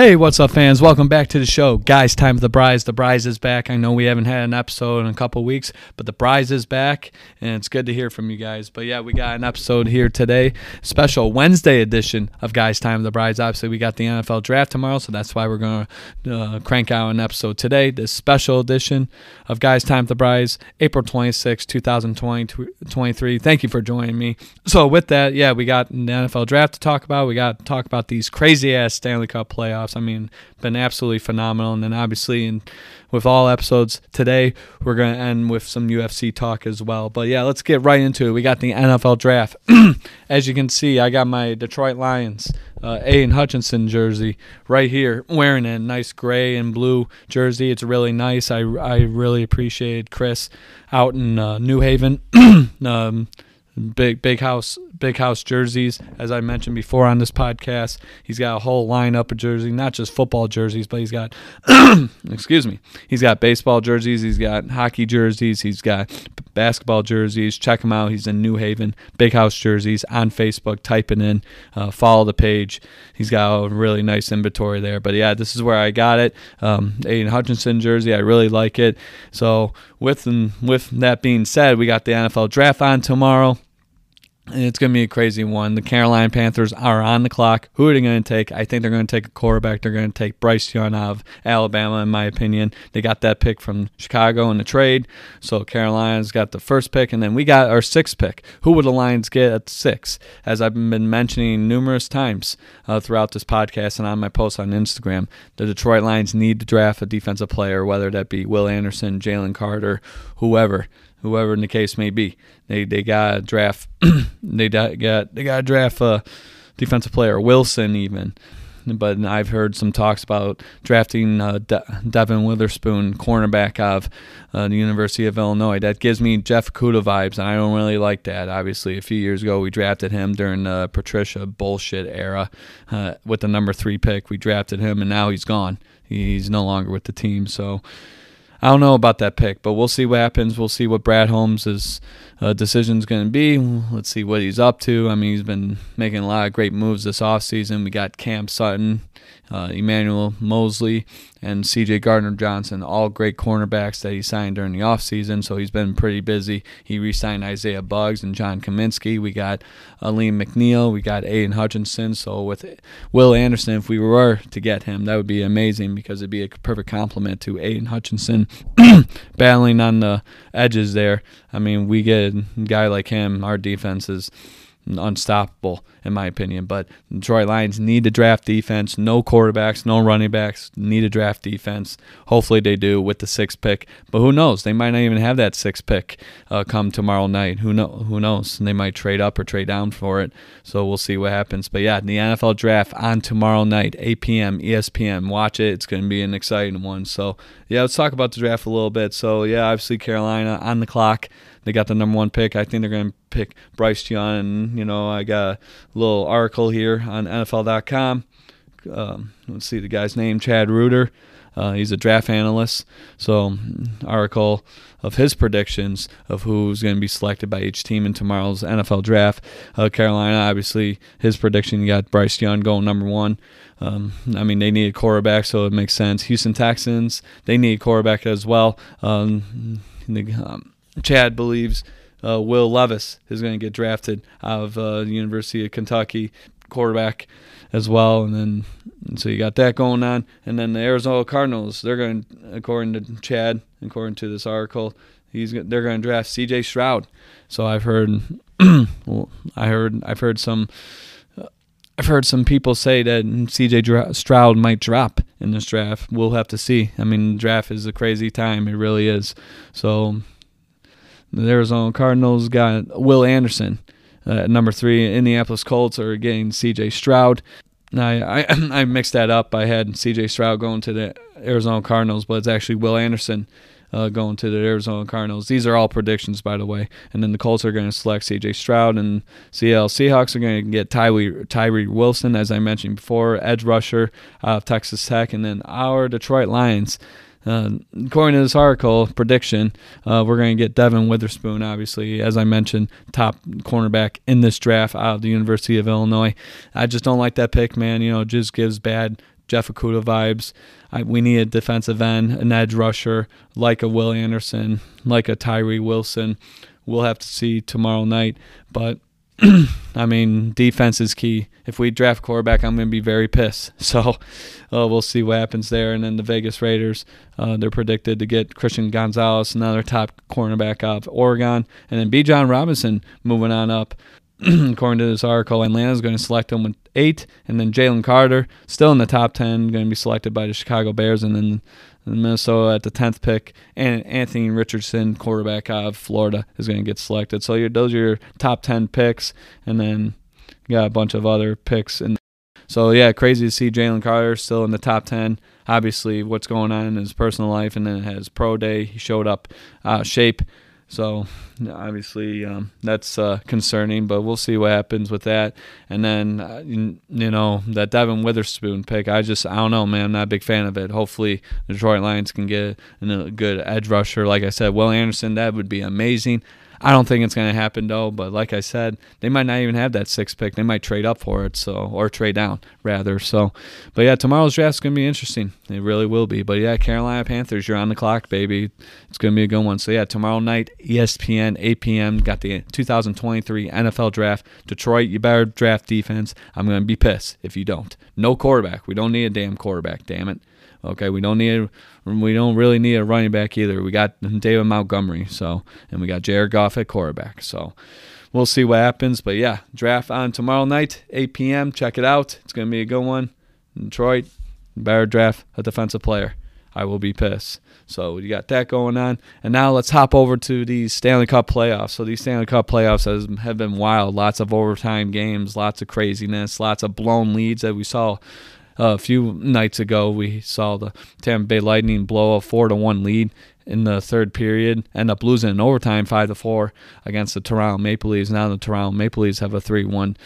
Hey, what's up, fans? Welcome back to the show. Guys, time for the Brys. The Brys is back. I know we haven't had an episode in a couple weeks, but the Brys is back, and it's good to hear from you guys. But yeah, we got an episode here today, special Wednesday edition of Guys, Time of the Brys. Obviously, we got the NFL draft tomorrow, so that's why we're going to uh, crank out an episode today. This special edition of Guys, Time of the Brys, April 26, 2023. Thank you for joining me. So, with that, yeah, we got the NFL draft to talk about. We got to talk about these crazy ass Stanley Cup playoffs playoffs. I mean, been absolutely phenomenal. And then obviously, in with all episodes today, we're going to end with some UFC talk as well. But yeah, let's get right into it. We got the NFL draft. as you can see, I got my Detroit Lions uh, Aidan Hutchinson jersey right here, wearing a nice gray and blue jersey. It's really nice. I, I really appreciate Chris out in uh, New Haven. um, big big house big house jerseys. As i mentioned before on this podcast he's got a whole lineup of jerseys not just football jerseys but he's got excuse me he's got baseball jerseys he's got hockey jerseys he's got basketball jerseys. Check him out. He's in new haven. Big house jerseys on facebook. Type it in uh, follow the page. He's got a really nice inventory there. But yeah this is where i got it. Um, Aidan hutchinson jersey. I really like it. So with and with that being said we got the nfl draft on tomorrow and it's going to be a crazy one. The Carolina Panthers are on the clock. Who are they going to take? I think they're going to take a quarterback. They're going to take Bryce Young of Alabama, in my opinion. They got that pick from Chicago in the trade. So Carolina's got the first pick, and then we got our sixth pick. Who would the Lions get at six? As I've been mentioning numerous times uh, throughout this podcast and on my posts on Instagram, the Detroit Lions need to draft a defensive player, whether that be Will Anderson, Jalen Carter, whoever whoever in the case may be. They they got to draft they got they got draft a defensive player Wilson even. But I've heard some talks about drafting uh, De- Devon Witherspoon, cornerback of uh, the University of Illinois. That gives me Jeff Okudah vibes, and I don't really like that. Obviously, a few years ago, we drafted him during the Patricia bullshit era uh, with the number three pick. We drafted him, and now he's gone. He's no longer with the team. So I don't know about that pick, but we'll see what happens. We'll see what Brad Holmes' uh, decision is going to be. Let's see what he's up to. I mean, he's been making a lot of great moves this offseason. We got Cam Sutton uh, Emmanuel Moseley, and C.J. Gardner Johnson, all great cornerbacks that he signed during the offseason. So he's been pretty busy. He re signed Isaiah Buggs and John Cominsky. We got Alim McNeill. We got Aidan Hutchinson. So with Will Anderson, if we were to get him, that would be amazing because it'd be a perfect complement to Aidan Hutchinson battling on the edges there. I mean, we get a guy like him, our defense is unstoppable in my opinion. But Detroit Lions need to draft defense. No quarterbacks, no running backs. Need to draft defense. Hopefully they do with the sixth pick. But who knows? They might not even have that sixth pick uh, come tomorrow night. Who know? Who knows? And they might trade up or trade down for it. So we'll see what happens. But yeah, the NFL draft on tomorrow night, 8 p.m. ESPN. Watch it. It's going to be an exciting one. So yeah, let's talk about the draft a little bit. So yeah, obviously Carolina on the clock. They got the number one pick. I think they're going to pick Bryce Young. And, you know, I got a little article here on NFL.com. Um, let's see the guy's name, Chad Reuter. Uh, he's a draft analyst. So, article of his predictions of who's going to be selected by each team in tomorrow's NFL draft. Uh, Carolina, obviously, his prediction got Bryce Young going number one. Um, I mean, they need a quarterback, so it makes sense. Houston Texans, they need a quarterback as well. Um, the, um, Chad believes uh, Will Levis is going to get drafted out of uh, the University of Kentucky quarterback as well. And then and so you got that going on. And then the Arizona Cardinals, they're going, according to Chad, according to this article, he's they're going to draft C.J. Stroud. So I've heard, I heard, I've heard some. I've heard some people say that C.J. Stroud might drop in this draft. We'll have to see. I mean, draft is a crazy time. It really is. So the Arizona Cardinals got Will Anderson uh, at number three. Indianapolis Colts are getting C.J. Stroud. I, I I mixed that up. I had C.J. Stroud going to the Arizona Cardinals, but it's actually Will Anderson uh, going to the Arizona Cardinals. These are all predictions, by the way. And then the Colts are going to select C.J. Stroud, and Seattle Seahawks are going to get Tyree, Tyree Wilson, as I mentioned before, edge rusher out of Texas Tech, and then our Detroit Lions uh, according to this article prediction, uh, we're going to get Devon Witherspoon, obviously, as I mentioned, top cornerback in this draft out of the University of Illinois. I just don't like that pick, man. You know, just gives bad Jeff Okudah vibes. I, we need a defensive end, an edge rusher like a Will Anderson, like a Tyree Wilson. We'll have to see tomorrow night, but I mean, defense is key. If we draft quarterback, I'm going to be very pissed. So uh, we'll see what happens there. And then the Vegas Raiders, uh, they're predicted to get Christian Gonzalez, another top cornerback out of Oregon, and then Bijan Robinson moving on up. According to this article, Atlanta's going to select him with eight, and then Jalen Carter, still in the top ten, going to be selected by the Chicago Bears, and then Minnesota at the 10th pick, and Anthony Richardson, quarterback of Florida, is going to get selected. So those are your top 10 picks, and then you got a bunch of other picks. And so yeah, crazy to see Jalen Carter still in the top 10. Obviously, what's going on in his personal life, and then his pro day, he showed up uh, shape so obviously um, that's uh, concerning, but we'll see what happens with that. And then uh, you, know that Devon Witherspoon pick, I just I don't know, man. I'm not a big fan of it. Hopefully the Detroit Lions can get a good edge rusher. Like I said, Will Anderson, that would be amazing. I don't think it's going to happen though. But like I said, they might not even have that six pick. They might trade up for it, so or trade down rather. So, but yeah, tomorrow's draft's going to be interesting. It really will be. But yeah, Carolina Panthers, you're on the clock, baby. It's going to be a good one. So yeah, tomorrow night, ESPN, 8 p.m. Got the 2023 NFL Draft. Detroit, you better draft defense. I'm going to be pissed if you don't. No quarterback. We don't need a damn quarterback. Damn it. Okay, we don't need we don't really need a running back either. We got David Montgomery, so and we got Jared Goff at quarterback. So we'll see what happens. But yeah, draft on tomorrow night, 8 p.m. Check it out. It's gonna be a good one. Detroit, better draft a defensive player. I will be pissed. So you got that going on. And now let's hop over to the Stanley Cup playoffs. So these Stanley Cup playoffs has, have been wild. Lots of overtime games, lots of craziness, lots of blown leads that we saw a few nights ago, we saw the Tampa Bay Lightning blow a four to one lead in the third period, end up losing in overtime five to four against the Toronto Maple Leafs. Now the Toronto Maple Leafs have a three one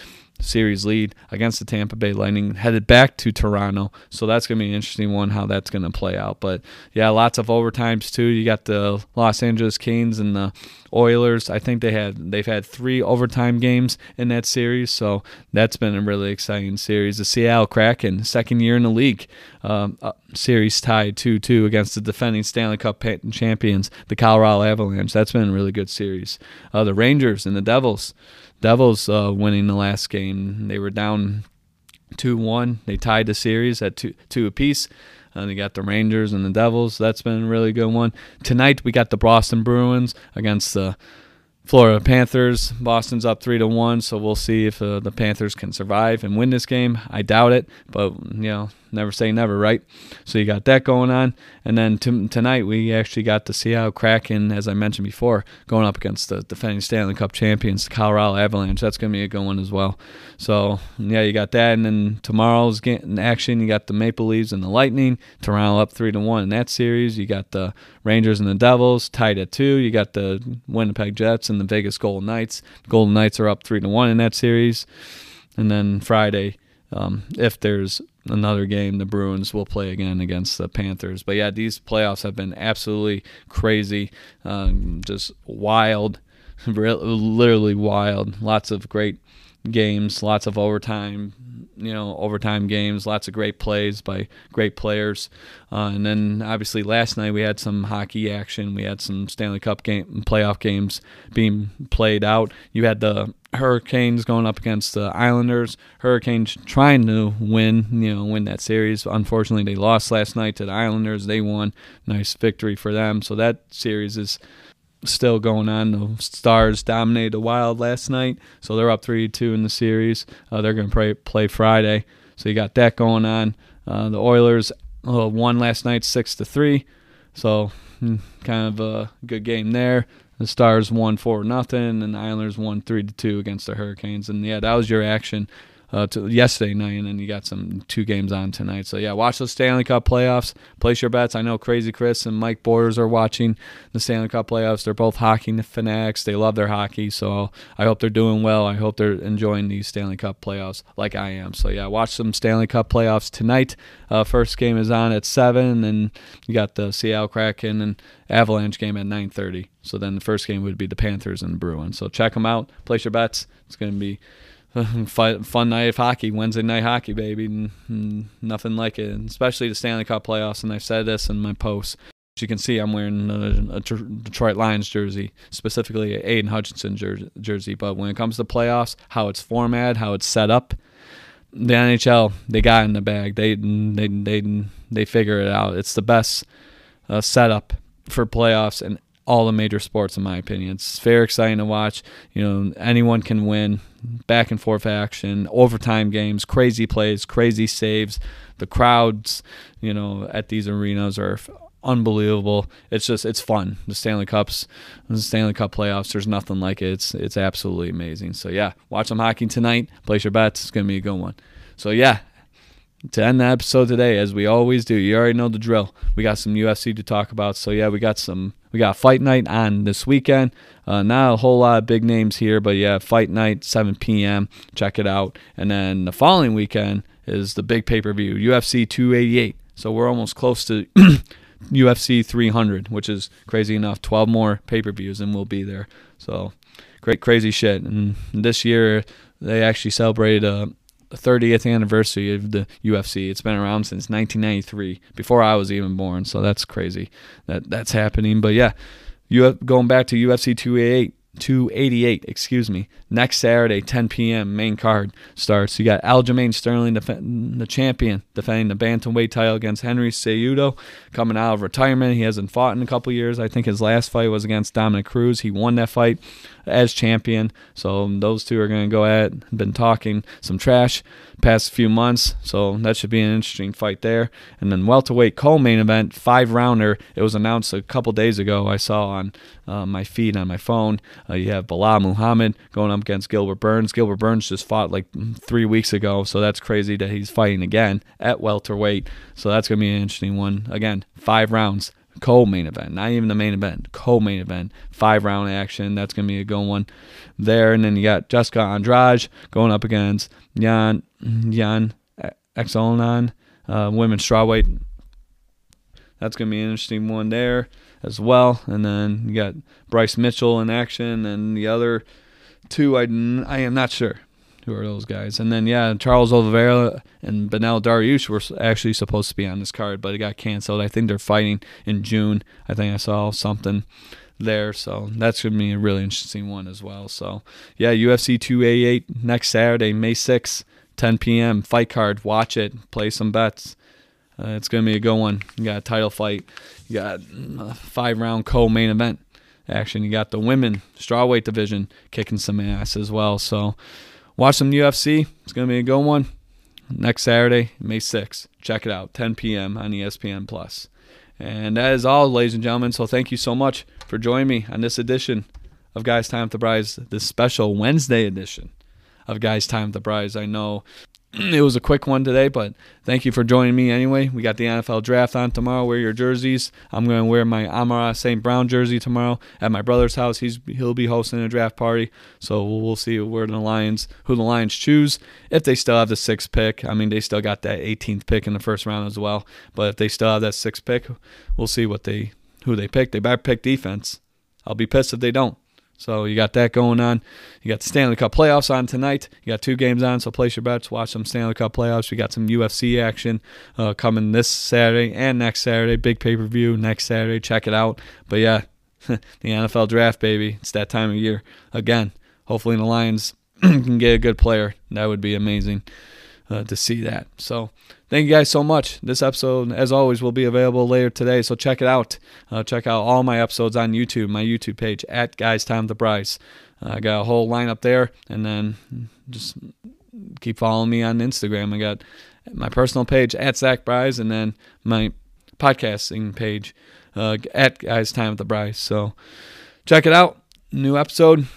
series lead against the Tampa Bay Lightning, headed back to Toronto. So that's going to be an interesting one how that's going to play out. But yeah, lots of overtimes too. You got the Los Angeles Kings and the Oilers. I think they had they've had three overtime games in that series, so that's been a really exciting series. The Seattle Kraken, second year in the league, um, uh, series tied two two against the defending Stanley Cup champions, the Colorado Avalanche. That's been a really good series. Uh, the Rangers and the Devils. Devils uh, winning the last game. They were down 2 1. They tied the series at 2, two apiece. And they got the Rangers and the Devils. That's been a really good one. Tonight we got the Boston Bruins against the Florida Panthers. Boston's up three to one, so we'll see if uh, the Panthers can survive and win this game. I doubt it, but you know, never say never, right? So you got that going on, and then t- tonight we actually got the Seattle Kraken, as I mentioned before, going up against the defending Stanley Cup champions, the Colorado Avalanche. That's going to be a good one as well. So yeah, you got that, and then tomorrow's getting action. You got the Maple Leafs and the Lightning. Toronto up three to one in that series. You got the Rangers and the Devils tied at two. You got the Winnipeg Jets and the Vegas Golden Knights. The Golden Knights are up three to one in that series. And then Friday, um, if there's another game, the Bruins will play again against the Panthers. But yeah, these playoffs have been absolutely crazy, um, just wild, literally wild. Lots of great games, lots of overtime, you know, overtime games, lots of great plays by great players. Uh, and then obviously last night we had some hockey action. We had some Stanley Cup game playoff games being played out. You had the Hurricanes going up against the Islanders. Hurricanes trying to win, you know, win that series. Unfortunately, they lost last night to the Islanders. They won. Nice victory for them. So that series is still going on. The Stars dominated the Wild last night, so they're up three two in the series. Uh, they're going to play play Friday, so you got that going on. Uh, the Oilers uh, won last night six to three, so hmm, kind of a good game there. The Stars won four nothing, and the Islanders won three to two against the Hurricanes. And yeah, that was your action uh, to yesterday night, and then you got some two games on tonight. So yeah, watch the Stanley Cup playoffs. Place your bets. I know Crazy Chris and Mike Borders are watching the Stanley Cup playoffs. They're both hockey fanatics. They love their hockey, so I hope they're doing well. I hope they're enjoying these Stanley Cup playoffs like I am. So yeah, watch some Stanley Cup playoffs tonight. Uh, first game is on at seven, and you got the Seattle Kraken and Avalanche game at 9:30. So then the first game would be the Panthers and Bruins. So check them out. Place your bets. It's going to be fun night of hockey, Wednesday night hockey, baby. Nothing like it, especially the Stanley Cup playoffs. And I've said this in my posts. As you can see, I'm wearing a, a Detroit Lions jersey, specifically a Aidan Hutchinson jersey. But when it comes to playoffs, how it's formatted, how it's set up, the NHL they got in the bag. They they they they figure it out. It's the best uh, setup for playoffs and all the major sports, in my opinion. It's very exciting to watch. You know, anyone can win. Back and forth action, overtime games, crazy plays, crazy saves. The crowds, you know, at these arenas are unbelievable. It's just it's fun. The Stanley Cups, the Stanley Cup playoffs. There's nothing like it. It's it's absolutely amazing. So yeah, watch some hockey tonight. Place your bets. It's gonna be a good one. So yeah, to end the episode today, as we always do, you already know the drill. We got some UFC to talk about. So yeah, we got some. We got fight night on this weekend. Uh, not a whole lot of big names here, but yeah, fight night 7 p.m. Check it out. And then the following weekend is the big pay per view, UFC 288. So we're almost close to UFC 300, which is crazy enough. 12 more pay per views, and we'll be there. So great, crazy shit. And this year they actually celebrated a 30th anniversary of the UFC. It's been around since 1993, before I was even born. So that's crazy that that's happening. But yeah, you going back to UFC 288. 288, excuse me. Next Saturday, 10 p.m. main card starts. You got Aljamain Sterling, the champion, defending the bantamweight title against Henry Cejudo, coming out of retirement. He hasn't fought in a couple years. I think his last fight was against Dominick Cruz. He won that fight as champion. So those two are going to go at. Been talking some trash past few months, so that should be an interesting fight there. And then welterweight co-main event, five rounder. It was announced a couple days ago. I saw on uh, my feed on my phone. Uh, you have Belal Muhammad going up against Gilbert Burns. Gilbert Burns just fought like three weeks ago, so that's crazy that he's fighting again at welterweight. So that's going to be an interesting one. Again, five rounds co-main event, not even the main event, co-main event, five round action. That's gonna be a good one there. And then you got Jessica Andrade going up against Jan Yan Xiaonan, uh, women's strawweight. That's gonna be an interesting one there as well. And then you got Bryce Mitchell in action, and the other two I I am not sure who are those guys? And then yeah, Charles Oliveira and Beneil Dariush were actually supposed to be on this card, but it got canceled. I think they're fighting in June. I think I saw something there, so that's gonna be a really interesting one as well. So yeah, UFC 288 next Saturday, May 6th, 10 p.m. Fight card. Watch it. Play some bets. Uh, it's gonna be a good one. You got a title fight. You got a five round co-main event action. You got the women strawweight division kicking some ass as well. So watch some UFC. It's going to be a good one. Next Saturday, May 6th. Check it out, 10 p.m. on ESPN Plus. And that is all, ladies and gentlemen. So thank you so much for joining me on this edition of Guys Time at the Brys, this special Wednesday edition of Guys Time at the Brys. I know it was a quick one today, but thank you for joining me anyway. We got the NFL draft on tomorrow. Wear your jerseys. I'm going to wear my Amon-Ra St. Brown jersey tomorrow at my brother's house. He's he'll be hosting a draft party, so we'll see where the Lions who the Lions choose if they still have the sixth pick. I mean, they still got that 18th pick in the first round as well, but if they still have that sixth pick, we'll see what they who they pick. They better pick defense. I'll be pissed if they don't. So you got that going on. You got the Stanley Cup playoffs on tonight. You got two games on, so place your bets. Watch some Stanley Cup playoffs. We got some UFC action uh, coming this Saturday and next Saturday. Big pay per view next Saturday. Check it out. But yeah, the NFL draft, baby. It's that time of year again. Hopefully the Lions can get a good player. That would be amazing uh, to see that. So thank you guys so much. This episode, as always, will be available later today, so check it out. Uh, check out all my episodes on YouTube, my YouTube page at Guys Time the Brys. Uh, I got a whole lineup there, and then just keep following me on Instagram. I got my personal page at Zach Bryce, and then my podcasting page uh, at Guys Time the Bryce. So check it out. New episode.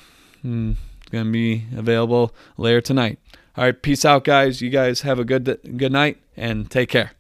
Mm, it's gonna be available later tonight. All right, peace out, guys. You guys have a good good night and take care.